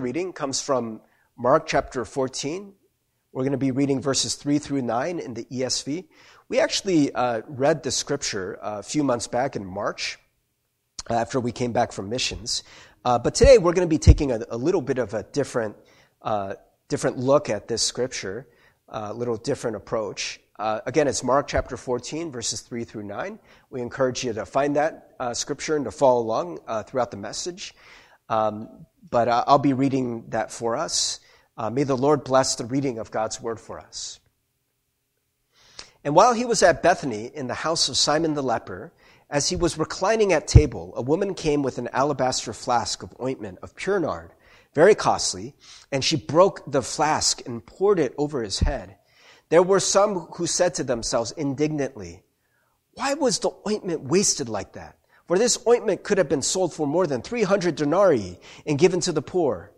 reading comes from Mark chapter 14. We're going to be reading verses 3 through 9 in the ESV. We actually uh, read the scripture a few months back in March after we came back from missions. Uh, but today we're going to be taking a, a little bit of a different, uh, different look at this scripture, a little different approach. Uh, again, it's Mark chapter 14, verses 3 through 9. We encourage you to find that uh, scripture and to follow along uh, throughout the message. Um, but uh, I'll be reading that for us. Uh, may the Lord bless the reading of God's word for us. And while he was at Bethany in the house of Simon the leper, as he was reclining at table, a woman came with an alabaster flask of ointment of pure nard, very costly, and she broke the flask and poured it over his head. There were some who said to themselves indignantly, Why was the ointment wasted like that? For this ointment could have been sold for more than 300 denarii and given to the poor.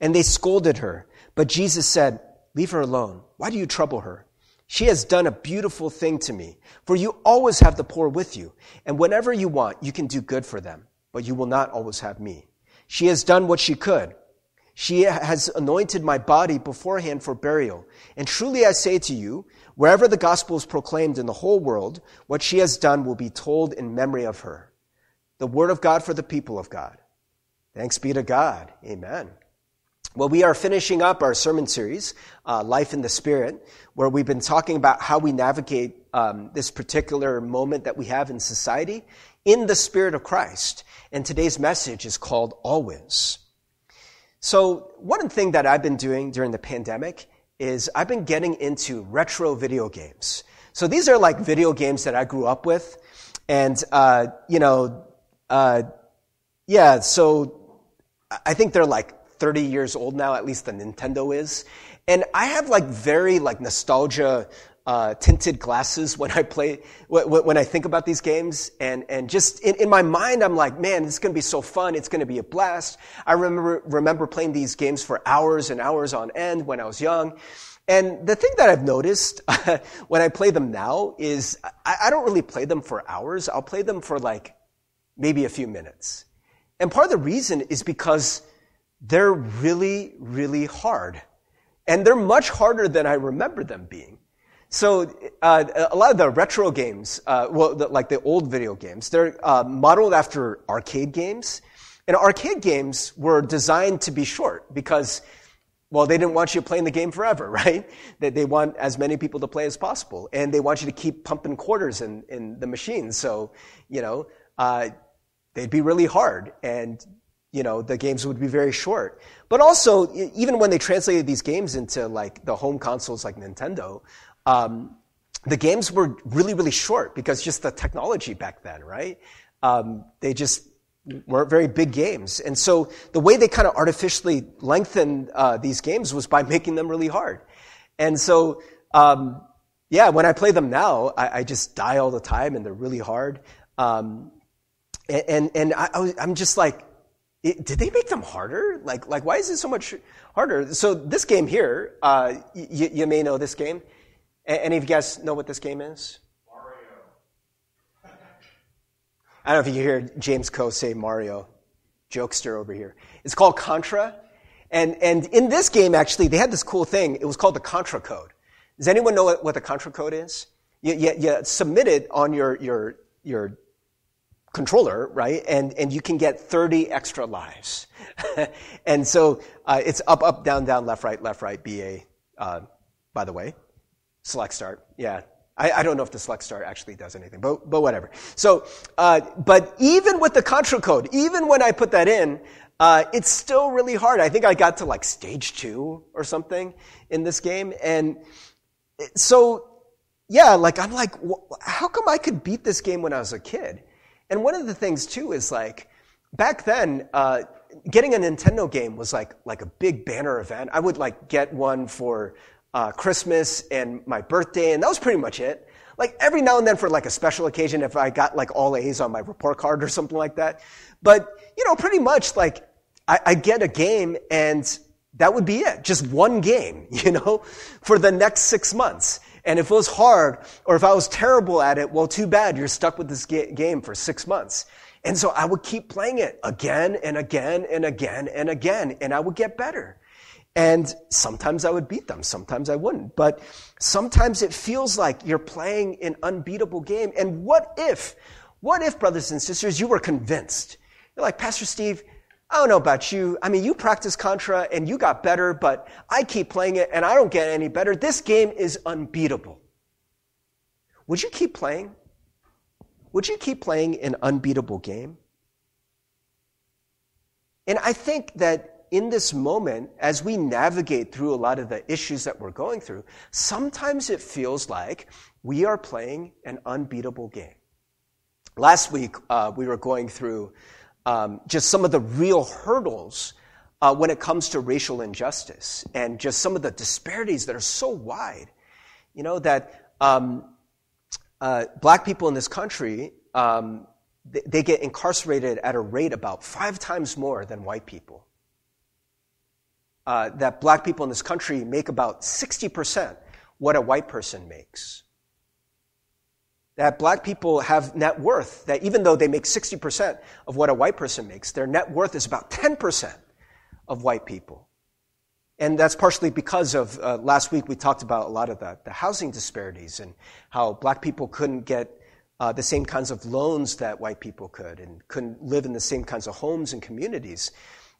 And they scolded her. But Jesus said, Leave her alone. Why do you trouble her? She has done a beautiful thing to me. For you always have the poor with you, and whenever you want, you can do good for them, but you will not always have me. She has done what she could. She has anointed my body beforehand for burial. And truly I say to you, wherever the gospel is proclaimed in the whole world, what she has done will be told in memory of her. The word of God for the people of God. Thanks be to God. Amen. Well, we are finishing up our sermon series, uh, Life in the Spirit, where we've been talking about how we navigate um, this particular moment that we have in society in the Spirit of Christ. And today's message is called Always. So, one thing that I've been doing during the pandemic is I've been getting into retro video games. So, these are like video games that I grew up with. And, uh, you know, uh, yeah, so I think they're like 30 years old now, at least the Nintendo is. And I have like very like nostalgia uh, tinted glasses when I play, when I think about these games. And, and just in, in my mind, I'm like, man, this is going to be so fun. It's going to be a blast. I remember, remember playing these games for hours and hours on end when I was young. And the thing that I've noticed when I play them now is I, I don't really play them for hours. I'll play them for like maybe a few minutes. And part of the reason is because they're really, really hard. And they're much harder than I remember them being. So uh, a lot of the retro games, uh, well, the, like the old video games, they're uh, modeled after arcade games. And arcade games were designed to be short because, well, they didn't want you playing the game forever, right? They, they want as many people to play as possible. And they want you to keep pumping quarters in, in the machine. So, you know, uh, they'd be really hard. And you know, the games would be very short. But also, even when they translated these games into like the home consoles like Nintendo, um, the games were really, really short because just the technology back then, right? Um, they just weren't very big games. And so the way they kind of artificially lengthened uh, these games was by making them really hard. And so, um, yeah, when I play them now, I, I, just die all the time and they're really hard. And, and, and I, I'm just like, it, did they make them harder? Like, like, why is it so much harder? So this game here, uh, y- you may know this game. A- any of you guys know what this game is? Mario. I don't know if you hear James Coe say Mario. Jokester over here. It's called Contra. And, and in this game, actually, they had this cool thing. It was called the Contra Code. Does anyone know what, what the Contra Code is? You, you, you submit it on your, your, your controller, right? And, and you can get 30 extra lives. and so uh, it's up, up, down, down, left, right, left, right, BA, uh, by the way. Select start. Yeah. I, I, don't know if the select start actually does anything, but, but whatever. So, uh, but even with the contra code, even when I put that in, uh, it's still really hard. I think I got to like stage two or something in this game. And so, yeah, like I'm like, how come I could beat this game when I was a kid? And one of the things too is like, back then, uh, getting a Nintendo game was like, like a big banner event. I would like get one for uh, Christmas and my birthday, and that was pretty much it. Like every now and then for like a special occasion, if I got like all A's on my report card or something like that. But, you know, pretty much like I, I get a game and that would be it. Just one game, you know, for the next six months. And if it was hard or if I was terrible at it, well, too bad. You're stuck with this ga- game for six months. And so I would keep playing it again and again and again and again, and I would get better. And sometimes I would beat them, sometimes I wouldn't. But sometimes it feels like you're playing an unbeatable game. And what if, what if, brothers and sisters, you were convinced? You're like, Pastor Steve, I don't know about you. I mean, you practice Contra and you got better, but I keep playing it and I don't get any better. This game is unbeatable. Would you keep playing? Would you keep playing an unbeatable game? And I think that in this moment, as we navigate through a lot of the issues that we're going through, sometimes it feels like we are playing an unbeatable game. Last week, uh, we were going through um, just some of the real hurdles uh, when it comes to racial injustice and just some of the disparities that are so wide. You know, that um, uh, black people in this country, um, they, they get incarcerated at a rate about five times more than white people. Uh, that black people in this country make about 60% what a white person makes. That black people have net worth, that even though they make 60% of what a white person makes, their net worth is about 10% of white people. And that's partially because of uh, last week we talked about a lot of the, the housing disparities and how black people couldn't get uh, the same kinds of loans that white people could and couldn't live in the same kinds of homes and communities.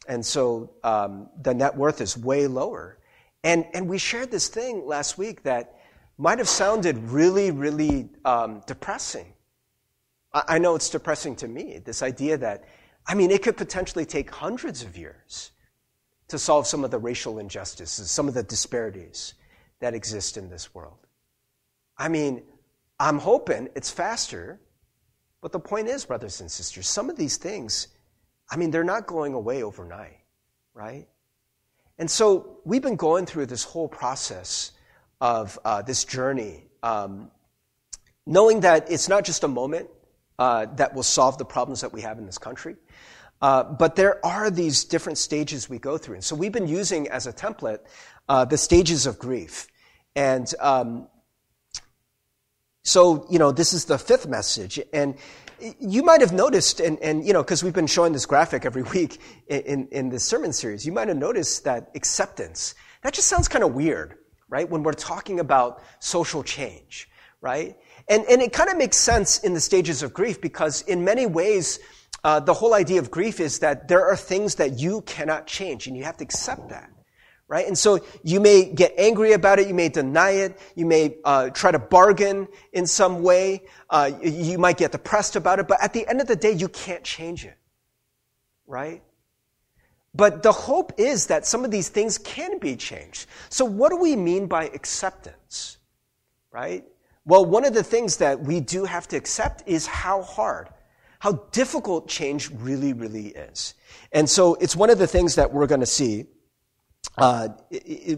And so um, the net worth is way lower. And, and we shared this thing last week that might have sounded really, really um, depressing. I, I know it's depressing to me, this idea that, I mean, it could potentially take hundreds of years to solve some of the racial injustices, some of the disparities that exist in this world. I mean, I'm hoping it's faster, but the point is, brothers and sisters, some of these things, I mean, they're not going away overnight, right? And so we've been going through this whole process of uh, this journey, um, knowing that it's not just a moment uh, that will solve the problems that we have in this country, uh, but there are these different stages we go through. And so we've been using as a template uh, the stages of grief. And um, so, you know, this is the fifth message. And you might have noticed, and, and you know, because we've been showing this graphic every week in, in, in this sermon series, you might have noticed that acceptance, that just sounds kind of weird, right? When we're talking about social change, right? And, and it kind of makes sense in the stages of grief because in many ways, uh, the whole idea of grief is that there are things that you cannot change and you have to accept that. Right? And so you may get angry about it, you may deny it, you may uh, try to bargain in some way, uh, you might get depressed about it, but at the end of the day, you can't change it. Right? But the hope is that some of these things can be changed. So what do we mean by acceptance? Right? Well, one of the things that we do have to accept is how hard how difficult change really, really is. And so it's one of the things that we're going to see uh,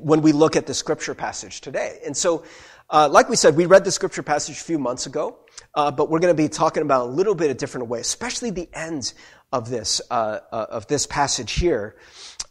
when we look at the scripture passage today. And so, uh, like we said, we read the scripture passage a few months ago, uh, but we're going to be talking about a little bit of different way, especially the end of this uh, uh, of this passage here.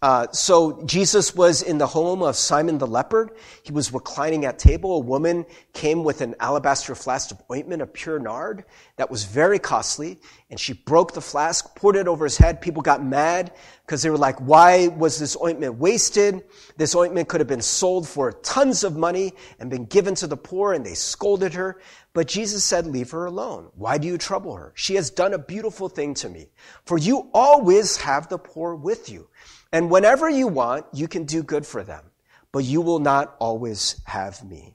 Uh, so Jesus was in the home of Simon the leper. He was reclining at table. A woman came with an alabaster flask of ointment of pure nard that was very costly, and she broke the flask, poured it over his head. People got mad because they were like, "Why was this ointment wasted? This ointment could have been sold for tons of money and been given to the poor." And they scolded her. But Jesus said, Leave her alone. Why do you trouble her? She has done a beautiful thing to me. For you always have the poor with you and whenever you want, you can do good for them, but you will not always have me.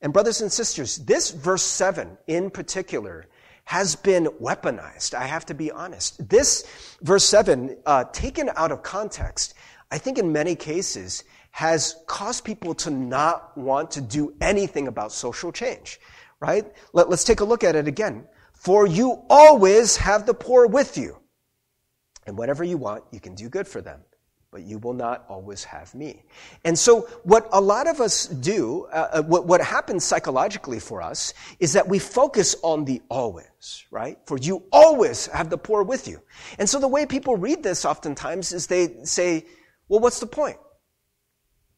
And brothers and sisters, this verse 7 in particular has been weaponized. I have to be honest. This verse 7, uh, taken out of context, I think in many cases has caused people to not want to do anything about social change, right? Let, let's take a look at it again. For you always have the poor with you. And whatever you want, you can do good for them but you will not always have me. And so, what a lot of us do, uh, uh, what, what happens psychologically for us, is that we focus on the always, right? For you always have the poor with you. And so, the way people read this oftentimes is they say, well, what's the point?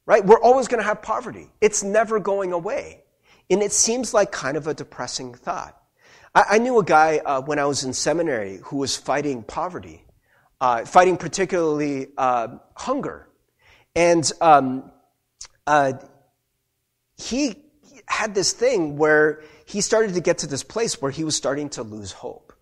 Right? We're always going to have poverty. It's never going away. And it seems like kind of a depressing thought. I, I knew a guy uh, when I was in seminary who was fighting poverty, uh, fighting particularly uh, hunger. And um, uh, he had this thing where he started to get to this place where he was starting to lose hope.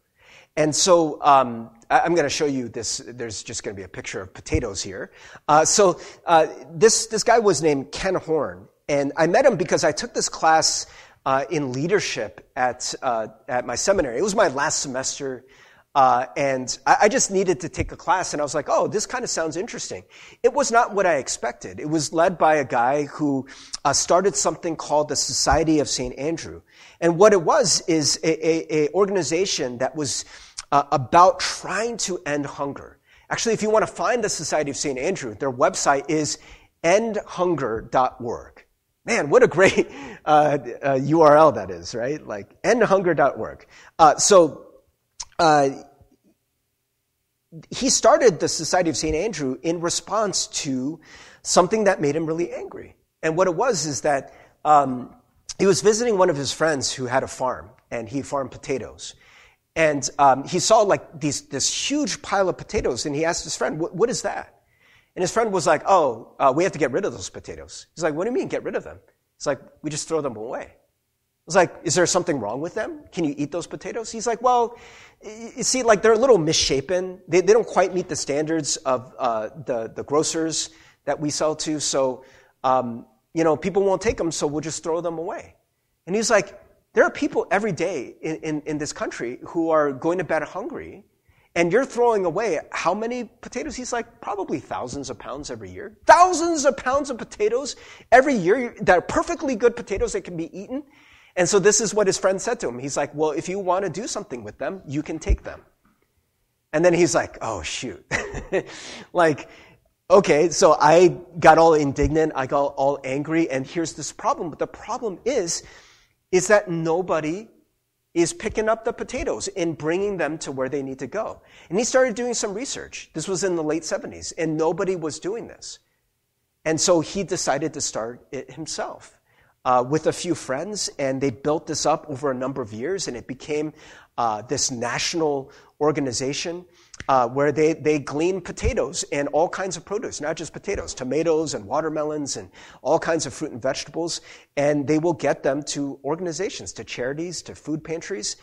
And so um, I'm going to show you this. There's just going to be a picture of potatoes here. Uh, so uh, this this guy was named Ken Horne, and I met him because I took this class uh, in leadership at at my seminary. It was my last semester. Uh, and I, I, just needed to take a class, and I was like, oh, this kind of sounds interesting. It was not what I expected. It was led by a guy who uh, started something called the Society of St. Andrew. And what it was is a, a, a organization that was uh, about trying to end hunger. Actually, if you want to find the Society of St. Andrew, their website is endhunger.org. Man, what a great uh, uh, URL that is, right? Like endhunger.org. Uh, so uh, he started the Society of St. Andrew in response to something that made him really angry. And what it was is that um, he was visiting one of his friends who had a farm, and he farmed potatoes. And um, he saw like these, this huge pile of potatoes, and he asked his friend, what is that? And his friend was like, oh, uh, we have to get rid of those potatoes. He's like, what do you mean get rid of them? It's like, we just throw them away. It's like, is there something wrong with them? Can you eat those potatoes? He's like, well, you see, like they're a little misshapen. They, they don't quite meet the standards of uh, the, the grocers that we sell to. So, um, you know, people won't take them, so we'll just throw them away. And he's like, there are people every day in, in, in this country who are going to bed hungry, and you're throwing away how many potatoes? He's like, probably thousands of pounds every year. Thousands of pounds of potatoes every year that are perfectly good potatoes that can be eaten. And so this is what his friend said to him. He's like, well, if you want to do something with them, you can take them. And then he's like, oh, shoot. like, okay, so I got all indignant. I got all angry. And here's this problem. But the problem is, is that nobody is picking up the potatoes and bringing them to where they need to go. And he started doing some research. This was in the late 70s, and nobody was doing this. And so he decided to start it himself uh, with a few friends, and they built this up over a number of years, and it became uh, this national organization uh, where they, they glean potatoes and all kinds of produce, not just potatoes, tomatoes and watermelons and all kinds of fruit and vegetables, and they will get them to organizations, to charities, to food pantries.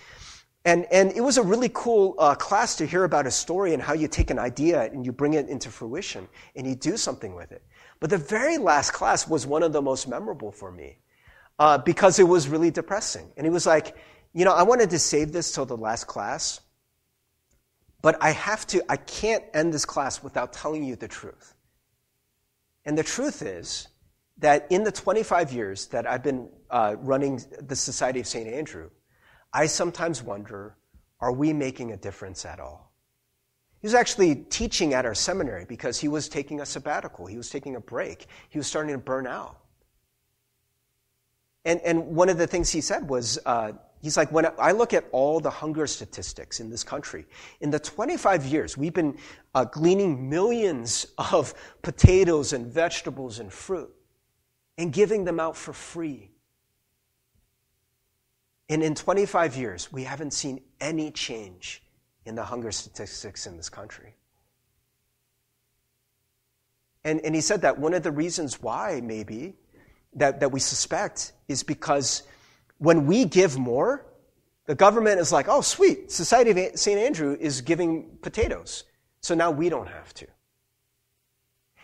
And, and it was a really cool uh, class to hear about a story and how you take an idea and you bring it into fruition and you do something with it. But the very last class was one of the most memorable for me uh, because it was really depressing. And he was like, you know, I wanted to save this till the last class, but I have to, I can't end this class without telling you the truth. And the truth is that in the 25 years that I've been uh, running the Society of St. Andrew, I sometimes wonder are we making a difference at all? He was actually teaching at our seminary because he was taking a sabbatical. He was taking a break. He was starting to burn out. And, and one of the things he said was, uh, he's like, when I look at all the hunger statistics in this country, in the 25 years, we've been uh, gleaning millions of potatoes and vegetables and fruit and giving them out for free. And in 25 years, we haven't seen any change in the hunger statistics in this country. And, and he said that one of the reasons why, maybe, that, that we suspect is because when we give more, the government is like, oh, sweet, Society of St. Andrew is giving potatoes. So now we don't have to.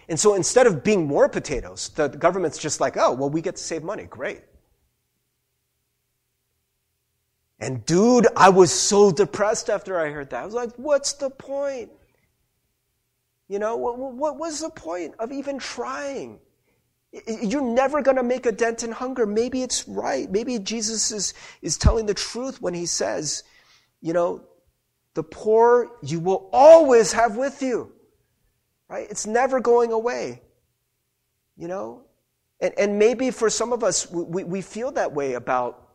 And so instead of being more potatoes, the government's just like, oh, well, we get to save money. Great. And dude, I was so depressed after I heard that. I was like, what's the point? You know, what, what was the point of even trying? You're never going to make a dent in hunger. Maybe it's right. Maybe Jesus is, is telling the truth when he says, you know, the poor you will always have with you. Right? It's never going away. You know? And, and maybe for some of us, we, we feel that way about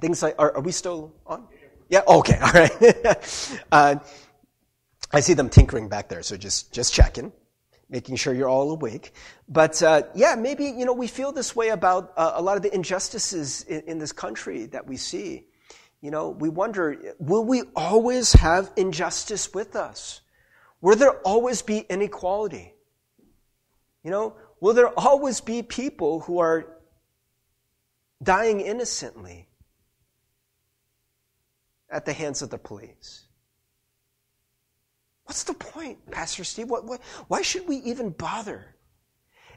things like, are, are we still on? Yeah, okay, all right. uh, I see them tinkering back there, so just, just checking making sure you're all awake. But uh, yeah, maybe you know we feel this way about uh, a lot of the injustices in, in, this country that we see, you know, we wonder, will we always have injustice with us? Will there always be inequality? You know, will there always be people who are dying innocently at the hands of the police? What's the point, Pastor Steve? What, what, why should we even bother?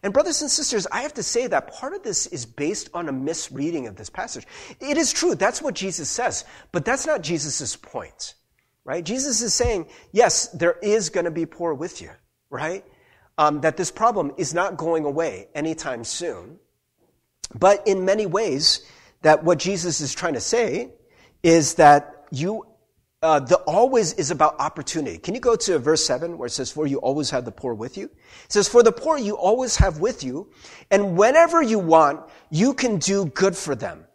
And, brothers and sisters, I have to say that part of this is based on a misreading of this passage. It is true, that's what Jesus says, but that's not Jesus' point, right? Jesus is saying, yes, there is going to be poor with you, right? Um, that this problem is not going away anytime soon. But in many ways, that what Jesus is trying to say is that you uh, the always is about opportunity. Can you go to verse 7 where it says, For you always have the poor with you? It says, For the poor you always have with you, and whenever you want, you can do good for them.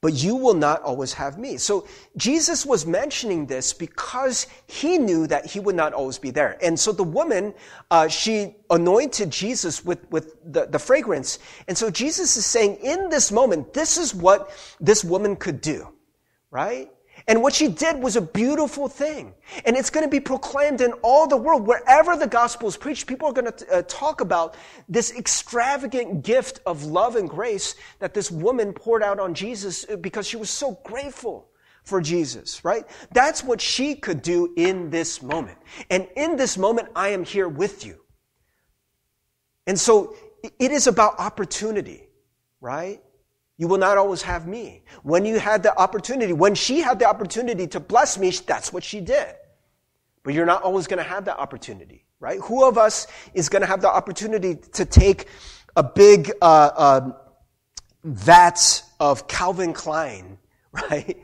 But you will not always have me. So Jesus was mentioning this because he knew that he would not always be there. And so the woman, uh, she anointed Jesus with, with the, the fragrance. And so Jesus is saying, in this moment, this is what this woman could do, right? And what she did was a beautiful thing. And it's going to be proclaimed in all the world. Wherever the gospel is preached, people are going to uh, talk about this extravagant gift of love and grace that this woman poured out on Jesus uh, because she was so grateful for Jesus, right? That's what she could do in this moment. And in this moment, I am here with you. And so it is about opportunity, right? You will not always have me. When you had the opportunity, when she had the opportunity to bless me, that's what she did. But you're not always going to have that opportunity, right? Who of us is going to have the opportunity to take a big uh, uh, vat of Calvin Klein, right?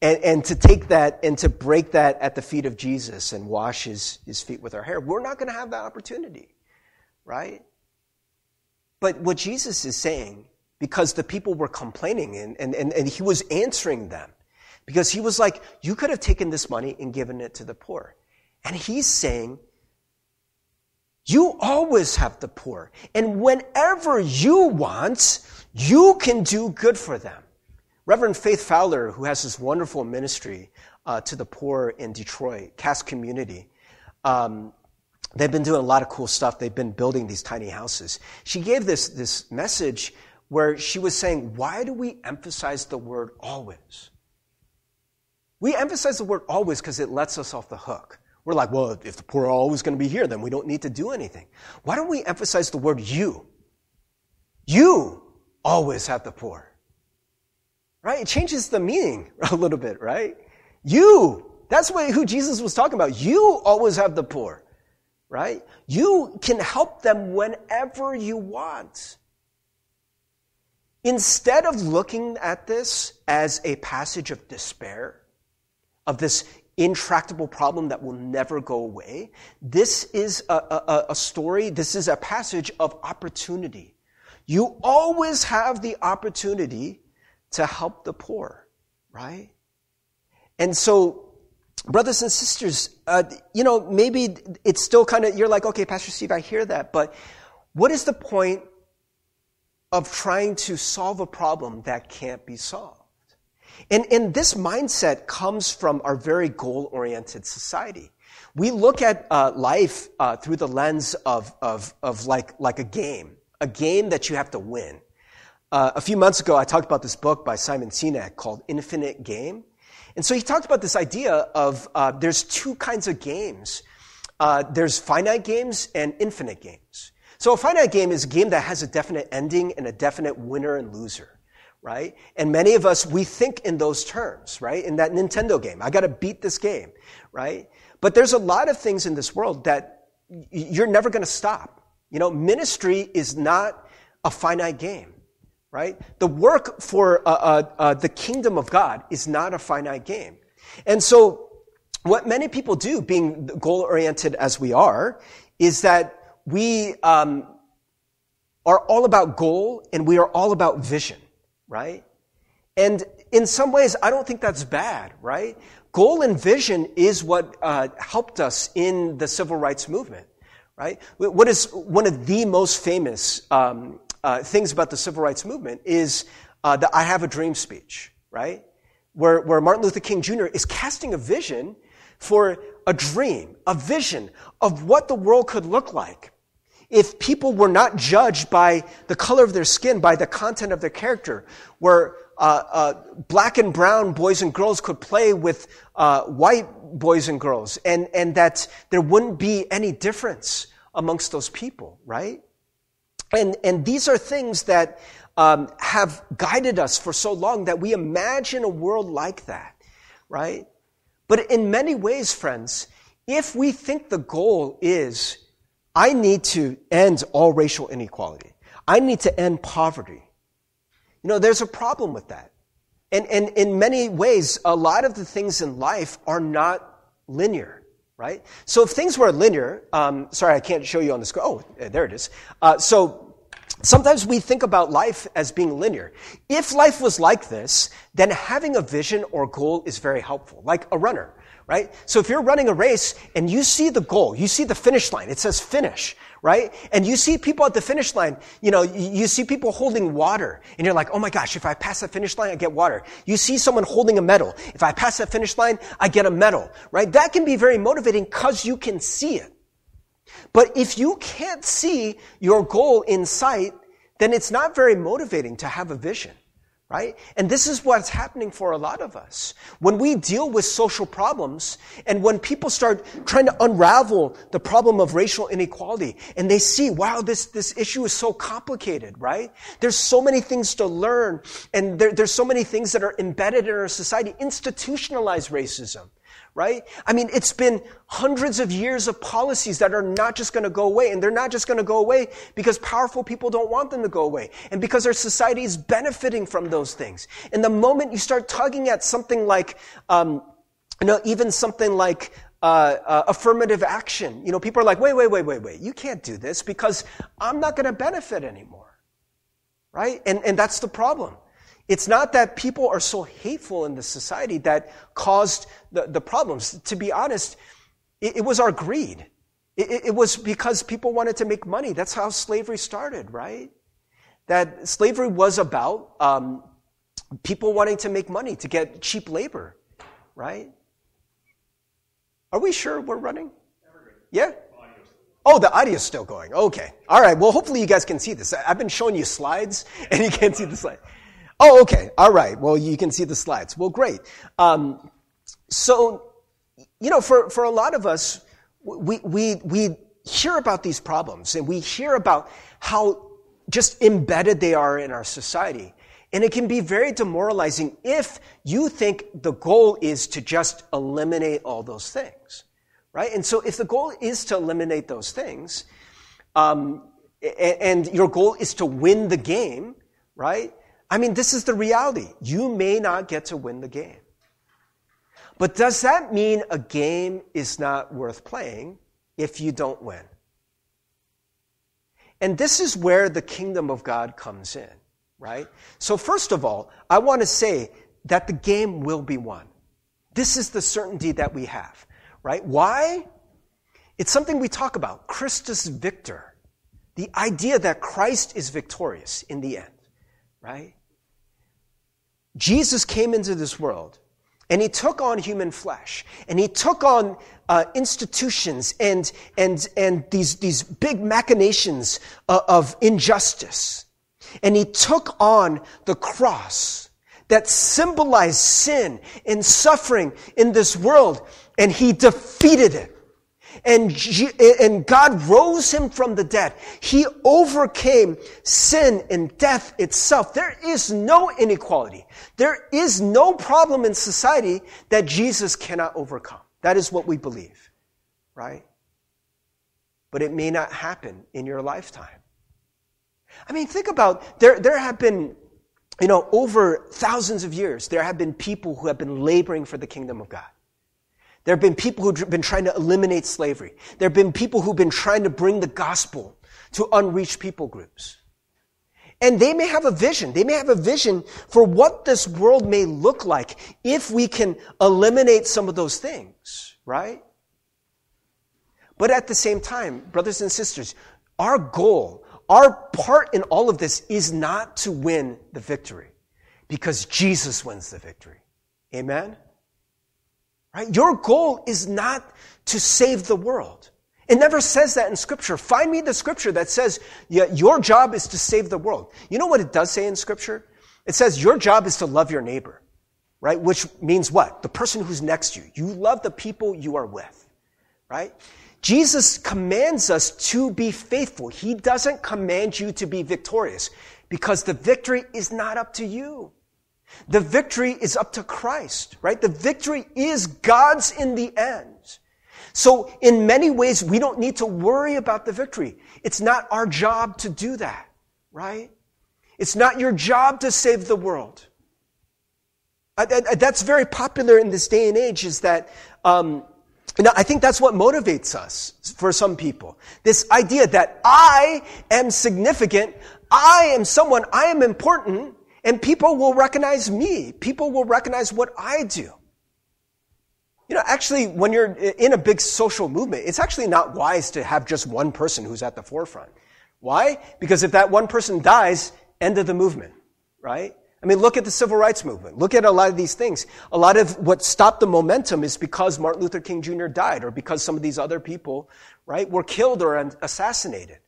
And, and to take that and to break that at the feet of Jesus and wash his, his feet with our hair. We're not going to have that opportunity, right? But what Jesus is saying because the people were complaining and, and, and, and he was answering them. Because he was like, you could have taken this money and given it to the poor. And he's saying, you always have the poor. And whenever you want, you can do good for them. Reverend Faith Fowler, who has this wonderful ministry uh, to the poor in Detroit, Cass Community, um, they've been doing a lot of cool stuff. They've been building these tiny houses. She gave this, this message where she was saying, Why do we emphasize the word always? We emphasize the word always because it lets us off the hook. We're like, well, if the poor are always going to be here, then we don't need to do anything. Why don't we emphasize the word you? You always have the poor. Right? It changes the meaning a little bit, right? You. That's what, who Jesus was talking about. You always have the poor. Right? You can help them whenever you want. Instead of looking at this as a passage of despair, of this intractable problem that will never go away, this is a, a, a, story, this is a passage of opportunity. You always have the opportunity to help the poor, right? And so, brothers and sisters, uh, you know, maybe it's still kind of, you're like, okay, Pastor Steve, I hear that, but what is the point of trying to solve a problem that can't be solved. And, and this mindset comes from our very goal oriented society. We look at uh, life uh, through the lens of, of, of like, like a game, a game that you have to win. Uh, a few months ago, I talked about this book by Simon Sinek called Infinite Game. And so he talked about this idea of uh, there's two kinds of games. Uh, there's finite games and infinite games. So a finite game is a game that has a definite ending and a definite winner and loser, right? And many of us, we think in those terms, right? In that Nintendo game, I gotta beat this game, right? But there's a lot of things in this world that you're never gonna stop. You know, ministry is not a finite game, right? The work for uh, uh, uh, the kingdom of God is not a finite game. And so, what many people do, being goal oriented as we are, is that we um, are all about goal and we are all about vision, right? And in some ways, I don't think that's bad, right? Goal and vision is what uh, helped us in the civil rights movement, right? What is one of the most famous um, uh, things about the civil rights movement is uh, the "I Have a Dream" speech, right? where, where Martin Luther King Jr. is casting a vision for a dream, a vision of what the world could look like if people were not judged by the color of their skin, by the content of their character, where uh, uh, black and brown boys and girls could play with uh, white boys and girls, and, and that there wouldn't be any difference amongst those people, right? And, and these are things that um, have guided us for so long that we imagine a world like that, right? But in many ways, friends, if we think the goal is, I need to end all racial inequality, I need to end poverty, you know, there's a problem with that. And, and in many ways, a lot of the things in life are not linear, right? So if things were linear, um, sorry, I can't show you on the screen. Oh, there it is. Uh, so sometimes we think about life as being linear. If life was like this, then having a vision or goal is very helpful, like a runner right? So if you're running a race and you see the goal, you see the finish line, it says finish, right? And you see people at the finish line, you know, you see people holding water and you're like, oh my gosh, if I pass that finish line, I get water. You see someone holding a medal. If I pass that finish line, I get a medal, right? That can be very motivating because you can see it. But if you can't see your goal in sight, then it's not very motivating to have a vision right? And this is what's happening for a lot of us. When we deal with social problems and when people start trying to unravel the problem of racial inequality and they see, wow, this, this issue is so complicated, right? There's so many things to learn and there, there's so many things that are embedded in our society, institutionalized racism right? I mean, it's been hundreds of years of policies that are not just going to go away. And they're not just going to go away because powerful people don't want them to go away. And because our society is benefiting from those things. And the moment you start tugging at something like, um, you know, even something like uh, uh, affirmative action, you know, people are like, wait, wait, wait, wait, wait. You can't do this because I'm not going to benefit anymore. Right? And, and that's the problem. It's not that people are so hateful in the society that caused the, the problems. To be honest, it, it was our greed. It, it, was because people wanted to make money. That's how slavery started, right? That slavery was about um, people wanting to make money, to get cheap labor, right? Are we sure we're running? Yeah? Oh, the audio's still going. Okay. All right. Well, hopefully you guys can see this. I've been showing you slides and you can't see the slide. Oh, okay. All right. Well, you can see the slides. Well, great. Um, so, you know, for, for a lot of us, we, we, we hear about these problems and we hear about how just embedded they are in our society. And it can be very demoralizing if you think the goal is to just eliminate all those things, right? And so if the goal is to eliminate those things, um, and, your goal is to win the game, right? I mean, this is the reality. You may not get to win the game. But does that mean a game is not worth playing if you don't win? And this is where the kingdom of God comes in, right? So, first of all, I want to say that the game will be won. This is the certainty that we have, right? Why? It's something we talk about Christus victor. The idea that Christ is victorious in the end, right? Jesus came into this world and he took on human flesh and he took on uh, institutions and, and, and these, these big machinations of, uh, of injustice. And he took on the cross that symbolized sin and suffering in this world and he defeated it and, and God rose him from the dead. He overcame sin and death itself. There is no inequality. There is no problem in society that Jesus cannot overcome. That is what we believe, right? But it may not happen in your lifetime. I mean, think about there, there have been, you know, over thousands of years, there have been people who have been laboring for the kingdom of God. There have been people who've been trying to eliminate slavery. There have been people who've been trying to bring the gospel to unreached people groups. And they may have a vision. They may have a vision for what this world may look like if we can eliminate some of those things, right? But at the same time, brothers and sisters, our goal, our part in all of this is not to win the victory because Jesus wins the victory Amen? Right? Your goal is not to save the world. It never says that in scripture. Find me the scripture that says yeah, your job is to save the world. You know what it does say in scripture? It says your job is to love your neighbor, right? Which means what? The person who's next to you. You love the people you are with, right? Jesus commands us to be faithful. He doesn't command you to be victorious because the victory is not up to you. The victory is up to Christ, right? The victory is God's in the end. So in many ways, we don't need to worry about the victory. It's not our job to do that, right? It's not your job to save the world. That's very popular in this day and age is that, um, I think that's what motivates us for some people. This idea that I am significant, I am someone, I am important, and people will recognize me. People will recognize what I do. You know, actually, when you're in a big social movement, it's actually not wise to have just one person who's at the forefront. Why? Because if that one person dies, end of the movement, right? I mean, look at the civil rights movement. Look at a lot of these things. A lot of what stopped the momentum is because Martin Luther King Jr. died or because some of these other people, right, were killed or assassinated.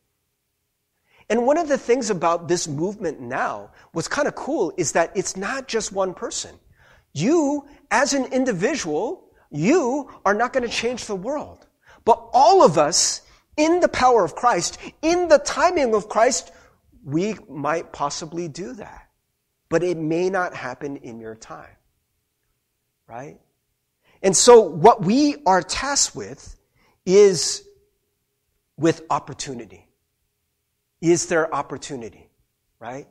And one of the things about this movement now, what's kind of cool is that it's not just one person. You, as an individual, you are not going to change the world. But all of us, in the power of Christ, in the timing of Christ, we might possibly do that. But it may not happen in your time. Right? And so what we are tasked with is with opportunity. Is there opportunity? Right?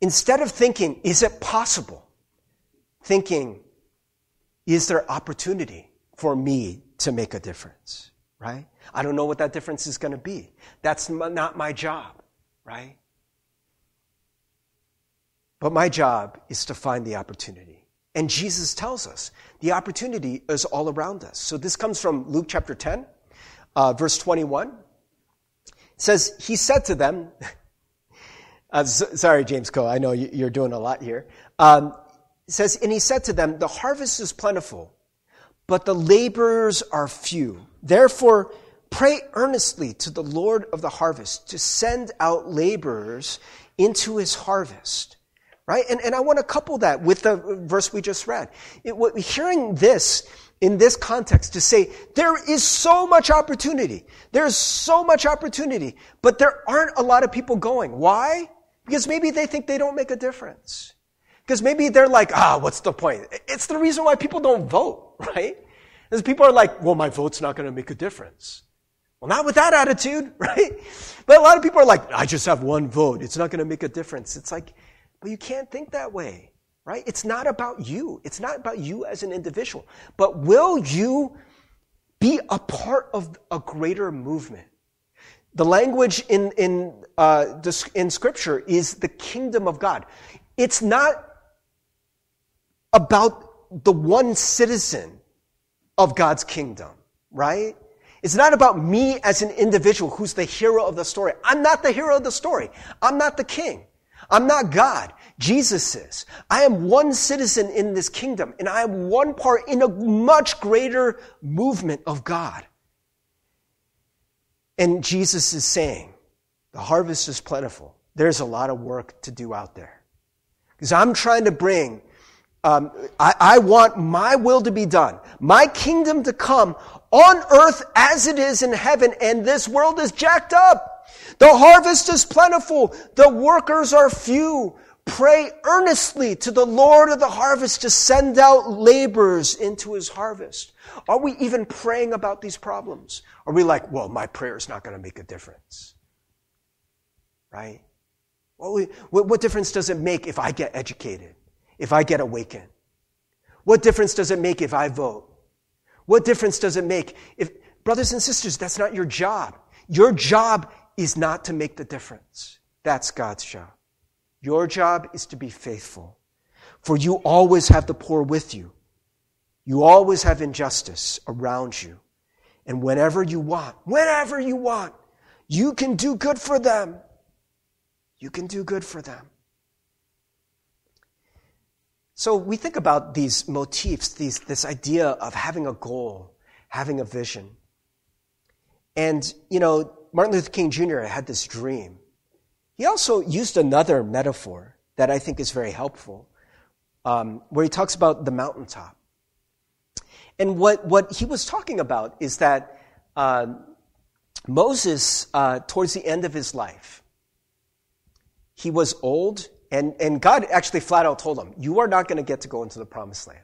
Instead of thinking, is it possible? Thinking, is there opportunity for me to make a difference? Right? I don't know what that difference is going to be. That's not my job, right? But my job is to find the opportunity. And Jesus tells us the opportunity is all around us. So this comes from Luke chapter 10, uh, verse 21. Says, He said to them, uh, sorry, James Coe, I know you're doing a lot here. Um, says, And he said to them, The harvest is plentiful, but the laborers are few. Therefore, pray earnestly to the Lord of the harvest to send out laborers into his harvest. Right? And, and I want to couple that with the verse we just read. It, hearing this in this context to say, there is so much opportunity. There's so much opportunity, but there aren't a lot of people going. Why? Because maybe they think they don't make a difference. Because maybe they're like, ah, what's the point? It's the reason why people don't vote, right? Because people are like, well, my vote's not going to make a difference. Well, not with that attitude, right? But a lot of people are like, I just have one vote. It's not going to make a difference. It's like, but you can't think that way, right? It's not about you. It's not about you as an individual. But will you be a part of a greater movement? The language in, in, uh, in scripture is the kingdom of God. It's not about the one citizen of God's kingdom, right? It's not about me as an individual who's the hero of the story. I'm not the hero of the story. I'm not the king. I'm not God. Jesus is. I am one citizen in this kingdom and I am one part in a much greater movement of God. And Jesus is saying, the harvest is plentiful. There's a lot of work to do out there. Because I'm trying to bring um, I, I want my will to be done, my kingdom to come on earth as it is in heaven, and this world is jacked up. The harvest is plentiful, the workers are few. Pray earnestly to the Lord of the harvest to send out laborers into his harvest. Are we even praying about these problems? Are we like, well, my prayer is not going to make a difference? Right? What, what difference does it make if I get educated? if I get awakened? What difference does it make if I vote? What difference does it make if, brothers and sisters, that's not your job. Your job is not to make the difference. That's God's job. Your job is to be faithful. For you always have the poor with you. You always have injustice around you. And whenever you want, whenever you want, you can do good for them. You can do good for them. So we think about these motifs, these, this idea of having a goal, having a vision. And, you know, Martin Luther King Jr. had this dream. He also used another metaphor that I think is very helpful, um, where he talks about the mountaintop. And what, what he was talking about is that uh, Moses, uh, towards the end of his life, he was old, and, and God actually flat out told him, You are not going to get to go into the promised land.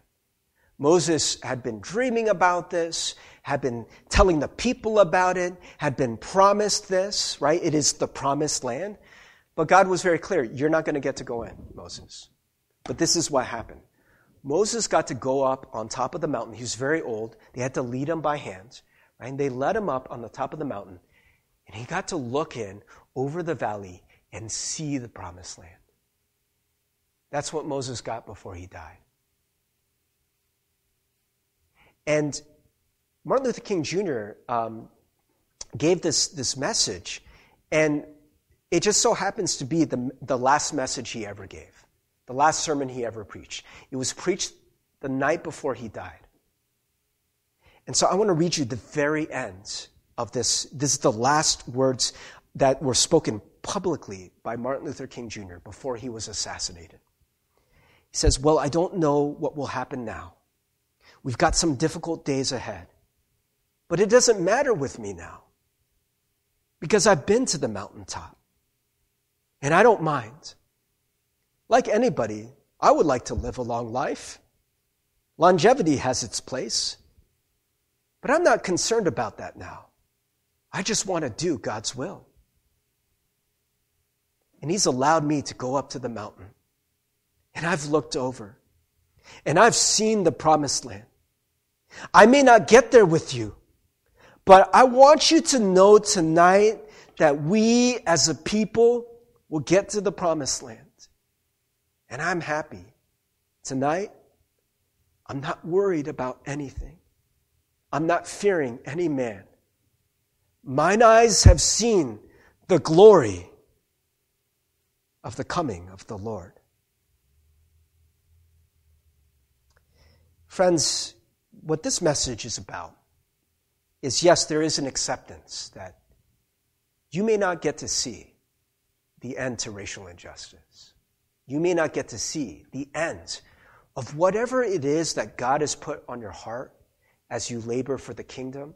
Moses had been dreaming about this, had been telling the people about it, had been promised this, right? It is the promised land. But God was very clear you're not going to get to go in, Moses. But this is what happened. Moses got to go up on top of the mountain. He was very old. They had to lead him by hand. Right? And they led him up on the top of the mountain. And he got to look in over the valley and see the promised land. That's what Moses got before he died. And Martin Luther King Jr. Um, gave this, this message, and it just so happens to be the, the last message he ever gave, the last sermon he ever preached. It was preached the night before he died. And so I want to read you the very end of this. This is the last words that were spoken publicly by Martin Luther King Jr. before he was assassinated. He says, Well, I don't know what will happen now. We've got some difficult days ahead. But it doesn't matter with me now because I've been to the mountaintop and I don't mind. Like anybody, I would like to live a long life. Longevity has its place. But I'm not concerned about that now. I just want to do God's will. And He's allowed me to go up to the mountain. And I've looked over. And I've seen the promised land. I may not get there with you, but I want you to know tonight that we as a people will get to the promised land. And I'm happy. Tonight, I'm not worried about anything. I'm not fearing any man. Mine eyes have seen the glory of the coming of the Lord. Friends, what this message is about is yes, there is an acceptance that you may not get to see the end to racial injustice. You may not get to see the end of whatever it is that God has put on your heart as you labor for the kingdom.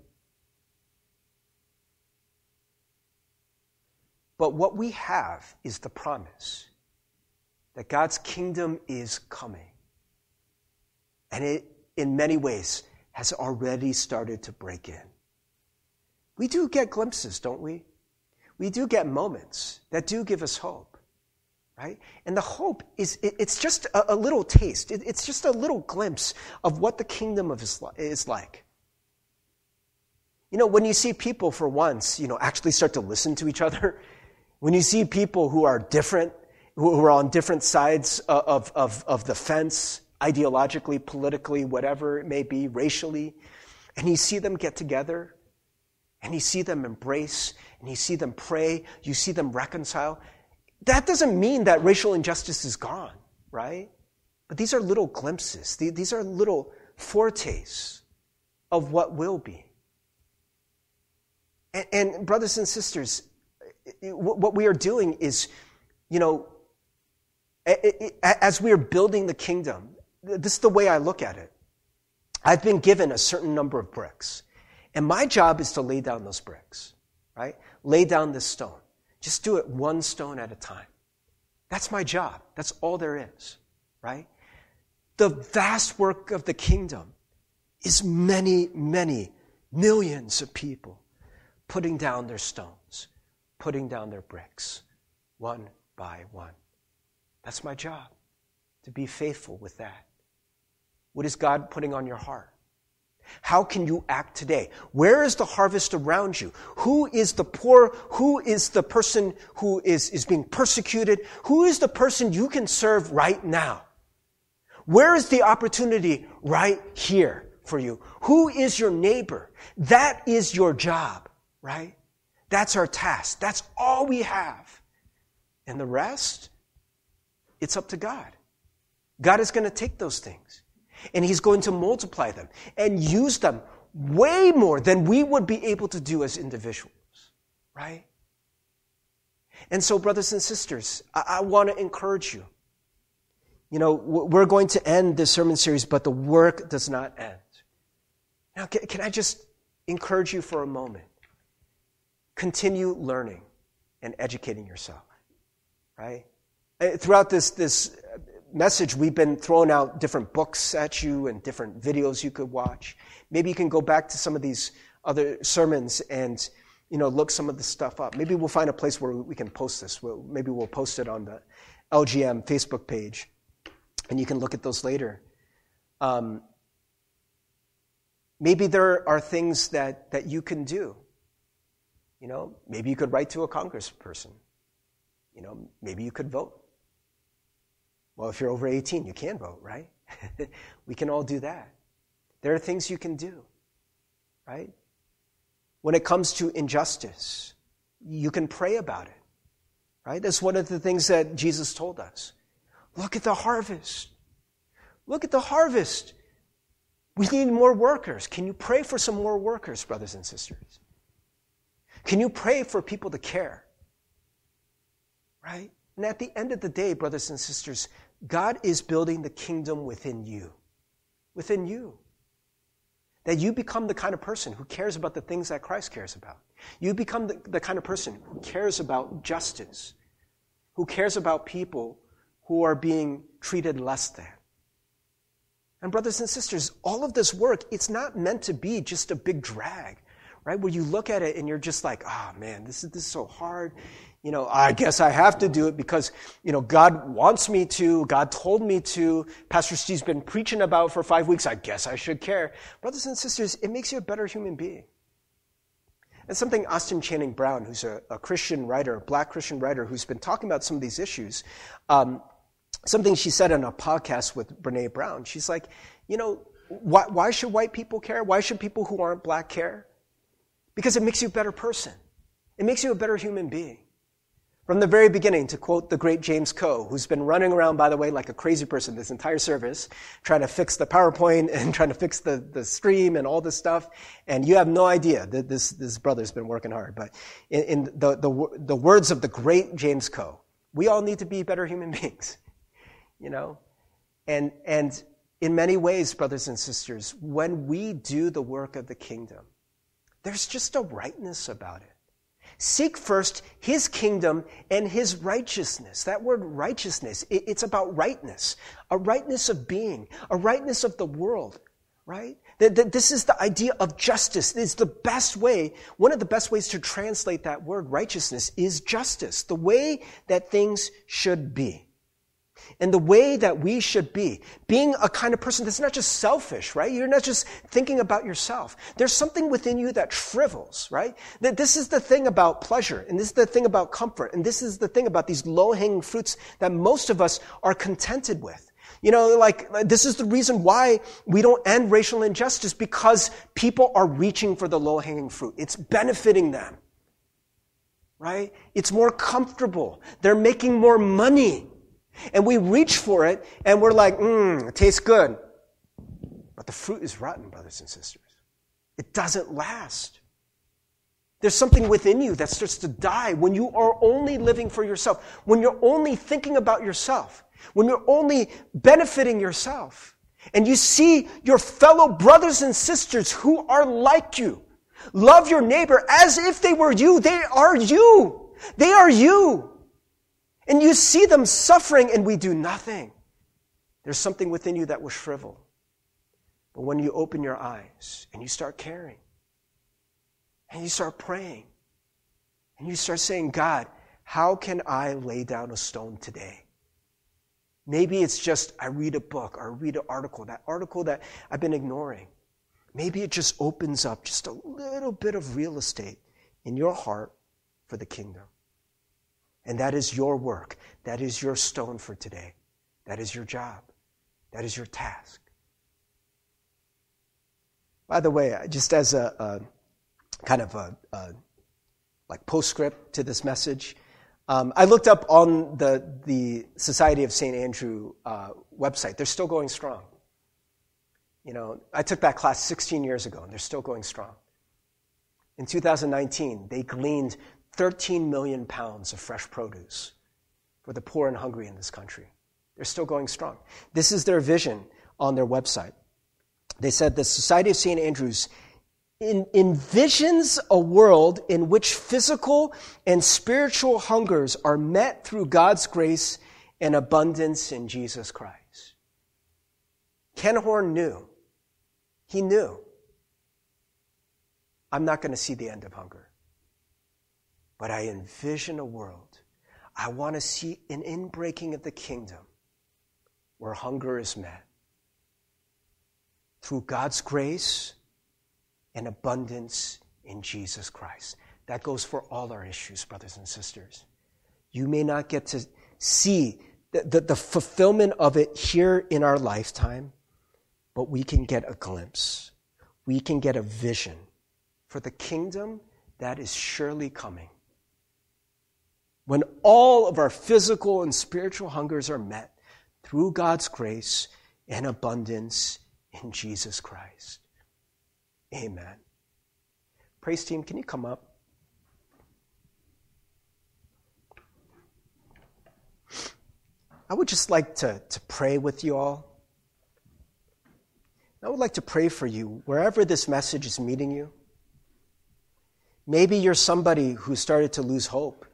But what we have is the promise that God's kingdom is coming. And it, in many ways, has already started to break in. We do get glimpses, don't we? We do get moments that do give us hope, right? And the hope is, it's just a, little taste. It's just a little glimpse of what the kingdom of is like. You know, when you see people for once, you know, actually start to listen to each other, when you see people who are different, who are on different sides of, of, of the fence, ideologically, politically, whatever it may be, racially, and you see them get together and you see them embrace and you see them pray, you see them reconcile. That doesn't mean that racial injustice is gone, right? But these are little glimpses, these are little foretastes of what will be. And, and brothers and sisters, what we are doing is, you know, as we are building the kingdom, this is the way I look at it. I've been given a certain number of bricks. And my job is to lay down those bricks, right? Lay down this stone. Just do it one stone at a time. That's my job. That's all there is, right? The vast work of the kingdom is many, many millions of people putting down their stones, putting down their bricks, one by one. That's my job, to be faithful with that. What is God putting on your heart? How can you act today? Where is the harvest around you? Who is the poor? Who is the person who is, is being persecuted? Who is the person you can serve right now? Where is the opportunity right here for you? Who is your neighbor? That is your job, right? That's our task. That's all we have. And the rest, it's up to God. God is going to take those things and He's going to multiply them and use them way more than we would be able to do as individuals, right? And so, brothers and sisters, I, I want to encourage you. You know, we're going to end this sermon series, but the work does not end. Now, can, can I just encourage you for a moment? Continue learning and educating yourself, right? Uh, throughout this, this message, we've been throwing out different books at you and different videos you could watch. Maybe you can go back to some of these other sermons and you know look some of the stuff up. Maybe we'll find a place where we can post this. Maybe we'll post it on the LGM Facebook page, and you can look at those later. Um, maybe there are things that, that you can do. You know, maybe you could write to a congressperson. You know, maybe you could vote. Well, if you're over 18, you can vote, right? we can all do that. There are things you can do, right? When it comes to injustice, you can pray about it, right? That's one of the things that Jesus told us. Look at the harvest. Look at the harvest. We need more workers. Can you pray for some more workers, brothers and sisters? Can you pray for people to care? Right? And at the end of the day, brothers and sisters, God is building the kingdom within you. Within you. That you become the kind of person who cares about the things that Christ cares about. You become the, the kind of person who cares about justice, who cares about people who are being treated less than. And, brothers and sisters, all of this work, it's not meant to be just a big drag, right? Where you look at it and you're just like, oh man, this is, this is so hard you know, I guess I have to do it because, you know, God wants me to. God told me to. Pastor Steve's been preaching about for five weeks. I guess I should care. Brothers and sisters, it makes you a better human being. And something Austin Channing Brown, who's a, a Christian writer, a black Christian writer, who's been talking about some of these issues, um, something she said on a podcast with Brene Brown. She's like, you know, why, why should white people care? Why should people who aren't black care? Because it makes you a better person. It makes you a better human being. From the very beginning, to quote the great James Coe, who's been running around, by the way, like a crazy person this entire service, trying to fix the PowerPoint and trying to fix the, the stream and all this stuff. And you have no idea that this, this brother's been working hard. But in, in the, the, the words of the great James Coe, we all need to be better human beings, you know? And, and in many ways, brothers and sisters, when we do the work of the kingdom, there's just a rightness about it. Seek first his kingdom and his righteousness. That word righteousness, it's about rightness, a rightness of being, a rightness of the world, right? This is the idea of justice. It's the best way, one of the best ways to translate that word righteousness is justice, the way that things should be and the way that we should be. Being a kind of person that's not just selfish, right? You're not just thinking about yourself. There's something within you that shrivels, right? That this is the thing about pleasure, and this is the thing about comfort, and this is the thing about these low-hanging fruits that most of us are contented with. You know, like, this is the reason why we don't end racial injustice because people are reaching for the low-hanging fruit. It's benefiting them. Right? It's more comfortable. They're making more money. And we reach for it and we're like, mmm, it tastes good. But the fruit is rotten, brothers and sisters. It doesn't last. There's something within you that starts to die when you are only living for yourself, when you're only thinking about yourself, when you're only benefiting yourself. And you see your fellow brothers and sisters who are like you. Love your neighbor as if they were you. They are you. They are you. And you see them suffering and we do nothing. There's something within you that will shrivel. But when you open your eyes and you start caring, and you start praying, and you start saying, God, how can I lay down a stone today? Maybe it's just I read a book or I read an article, that article that I've been ignoring. Maybe it just opens up just a little bit of real estate in your heart for the kingdom. And that is your work. That is your stone for today. That is your job. That is your task. By the way, just as a, a kind of a, a, like postscript to this message, um, I looked up on the the Society of Saint Andrew uh, website. They're still going strong. You know, I took that class 16 years ago, and they're still going strong. In 2019, they gleaned 13 million pounds of fresh produce for the poor and hungry in this country. They're still going strong. This is their vision on their website. They said the Society of St. Andrews envisions a world in which physical and spiritual hungers are met through God's grace and abundance in Jesus Christ. Ken Horne knew. He knew. I'm not going to see the end of hunger. But I envision a world. I want to see an inbreaking of the kingdom where hunger is met through God's grace and abundance in Jesus Christ. That goes for all our issues, brothers and sisters. You may not get to see the, the, the, fulfillment of it here in our lifetime, but we can get a glimpse. We can get a vision for the kingdom that is surely coming. When all of our physical and spiritual hungers are met through God's grace and abundance in Jesus Christ. Amen. Praise team, can you come up? I would just like to, to pray with you all. I would like to pray for you wherever this message is meeting you. Maybe you're somebody who started to lose hope.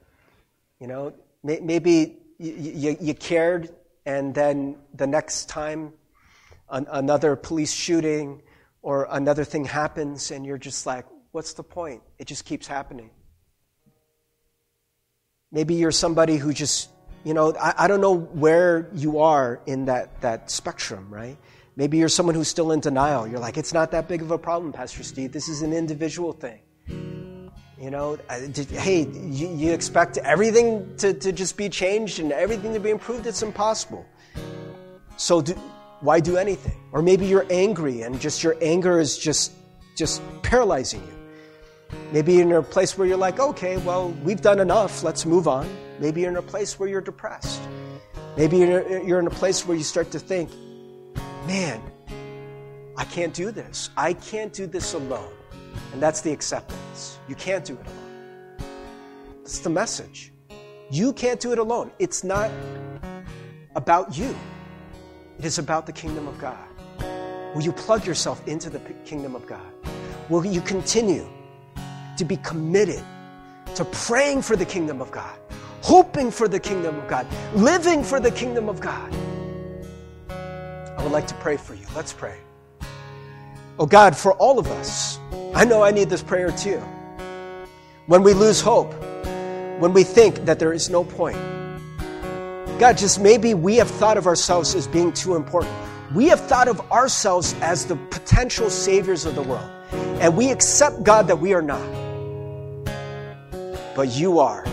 You know, maybe you, you, cared, and then the next time an, another police shooting or another thing happens, and you're just like, what's the point? It just keeps happening. Maybe you're somebody who just, you know, I, I don't know where you are in that, that spectrum, right? Maybe you're someone who's still in denial. You're like, it's not that big of a problem, Pastor Steve. This is an individual thing. You know, hey, you, expect everything to, to just be changed and everything to be improved? It's impossible. So, do, why do anything? Or maybe you're angry and just your anger is just just paralyzing you. Maybe you're in a place where you're like, okay, well, we've done enough, let's move on. Maybe you're in a place where you're depressed. Maybe you're in a place where you start to think, man, I can't do this. I can't do this alone. And that's the acceptance. You can't do it alone. That's the message. You can't do it alone. It's not about you. It is about the kingdom of God. Will you plug yourself into the kingdom of God? Will you continue to be committed to praying for the kingdom of God, hoping for the kingdom of God, living for the kingdom of God? I would like to pray for you. Let's pray. Oh God, for all of us, I know I need this prayer too. When we lose hope, when we think that there is no point, God, just maybe we have thought of ourselves as being too important. We have thought of ourselves as the potential saviors of the world. And we accept, God, that we are not. But you are.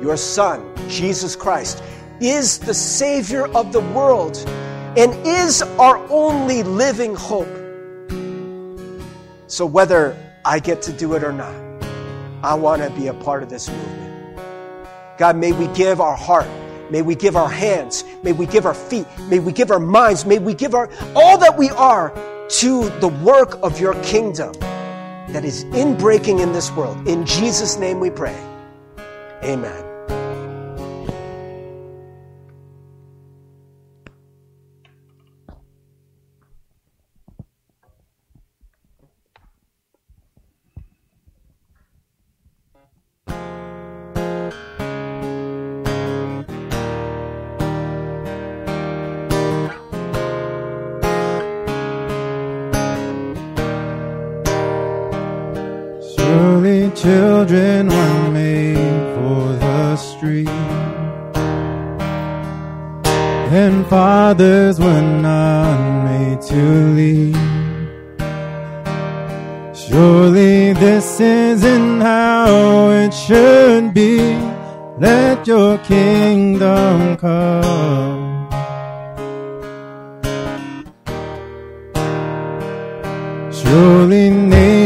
Your Son, Jesus Christ, is the Savior of the world and is our only living hope. So whether I get to do it or not, I want to be a part of this movement. God, may we give our heart May we give our hands. May we give our feet. May we give our minds. May we give our all that we are to the work of your kingdom that is in breaking in this world. In Jesus' name we pray. Amen.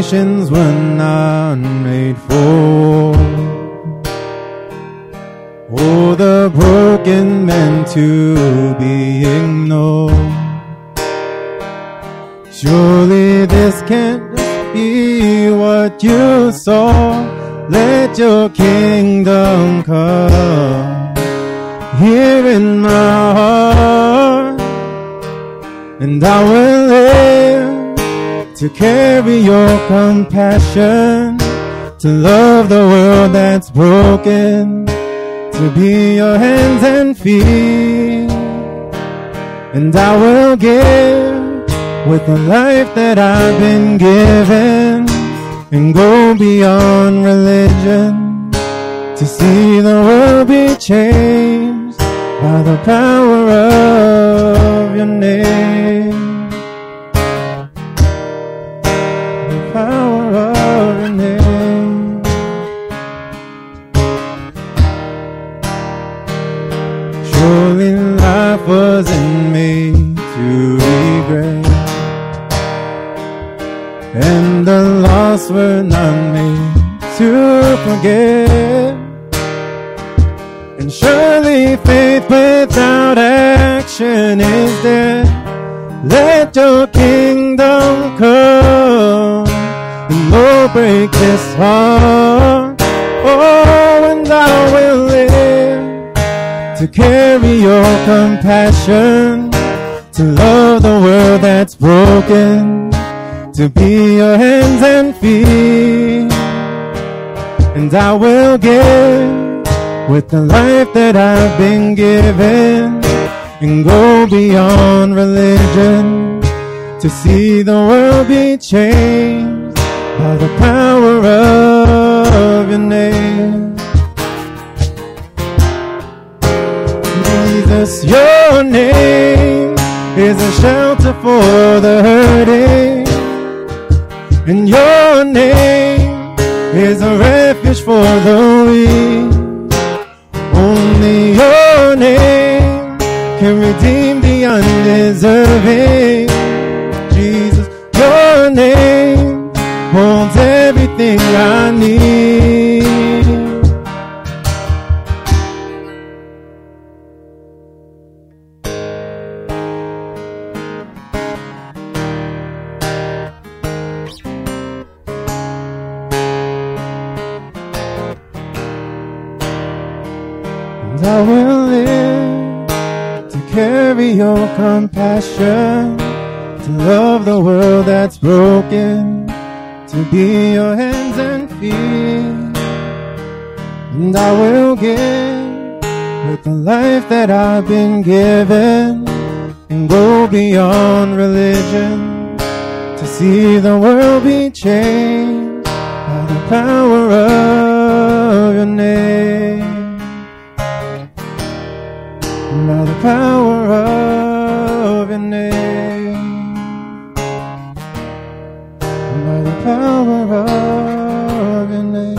Nations were not made for. Oh, the broken meant to be ignored. Surely this can't be what you saw. Let your kingdom come here in my heart, and I will to carry your compassion, to love the world that's broken, to be your hands and feet, and I will give with the life that I've been given and go beyond religion to see the world be changed by the power of your name. Forget. And surely faith without action is dead. Let your kingdom come and Lord break this heart. Oh, and I will live to carry your compassion, to love the world that's broken, to be your hands and feet. And I will give with the life that I've been given and go beyond religion to see the world be changed by the power of your name. Jesus, your name is a shelter for the hurting, and your name is a for the weak. Only your name can redeem the undeserving. Jesus, your name holds everything I need. Broken, to be your hands and feet. And I will give with the life that I've been given and go beyond religion to see the world be changed by the power of your name. By the power of your name. Power of your name.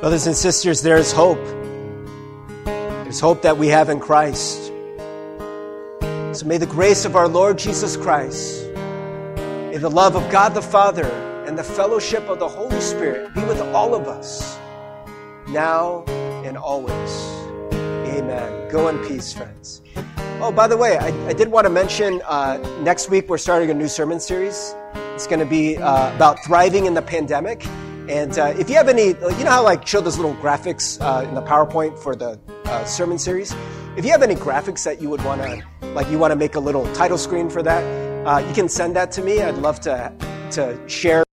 Brothers and sisters, there is hope. There's hope that we have in Christ. So may the grace of our Lord Jesus Christ, may the love of God the Father, and the fellowship of the Holy Spirit be with all of us, now and always. Amen. Go in peace, friends. Oh, by the way, I, I did want to mention uh, next week we're starting a new sermon series. It's going to be uh, about thriving in the pandemic. And uh, if you have any, you know how like show those little graphics uh, in the PowerPoint for the uh, sermon series. If you have any graphics that you would want to, like you want to make a little title screen for that, uh, you can send that to me. I'd love to to share.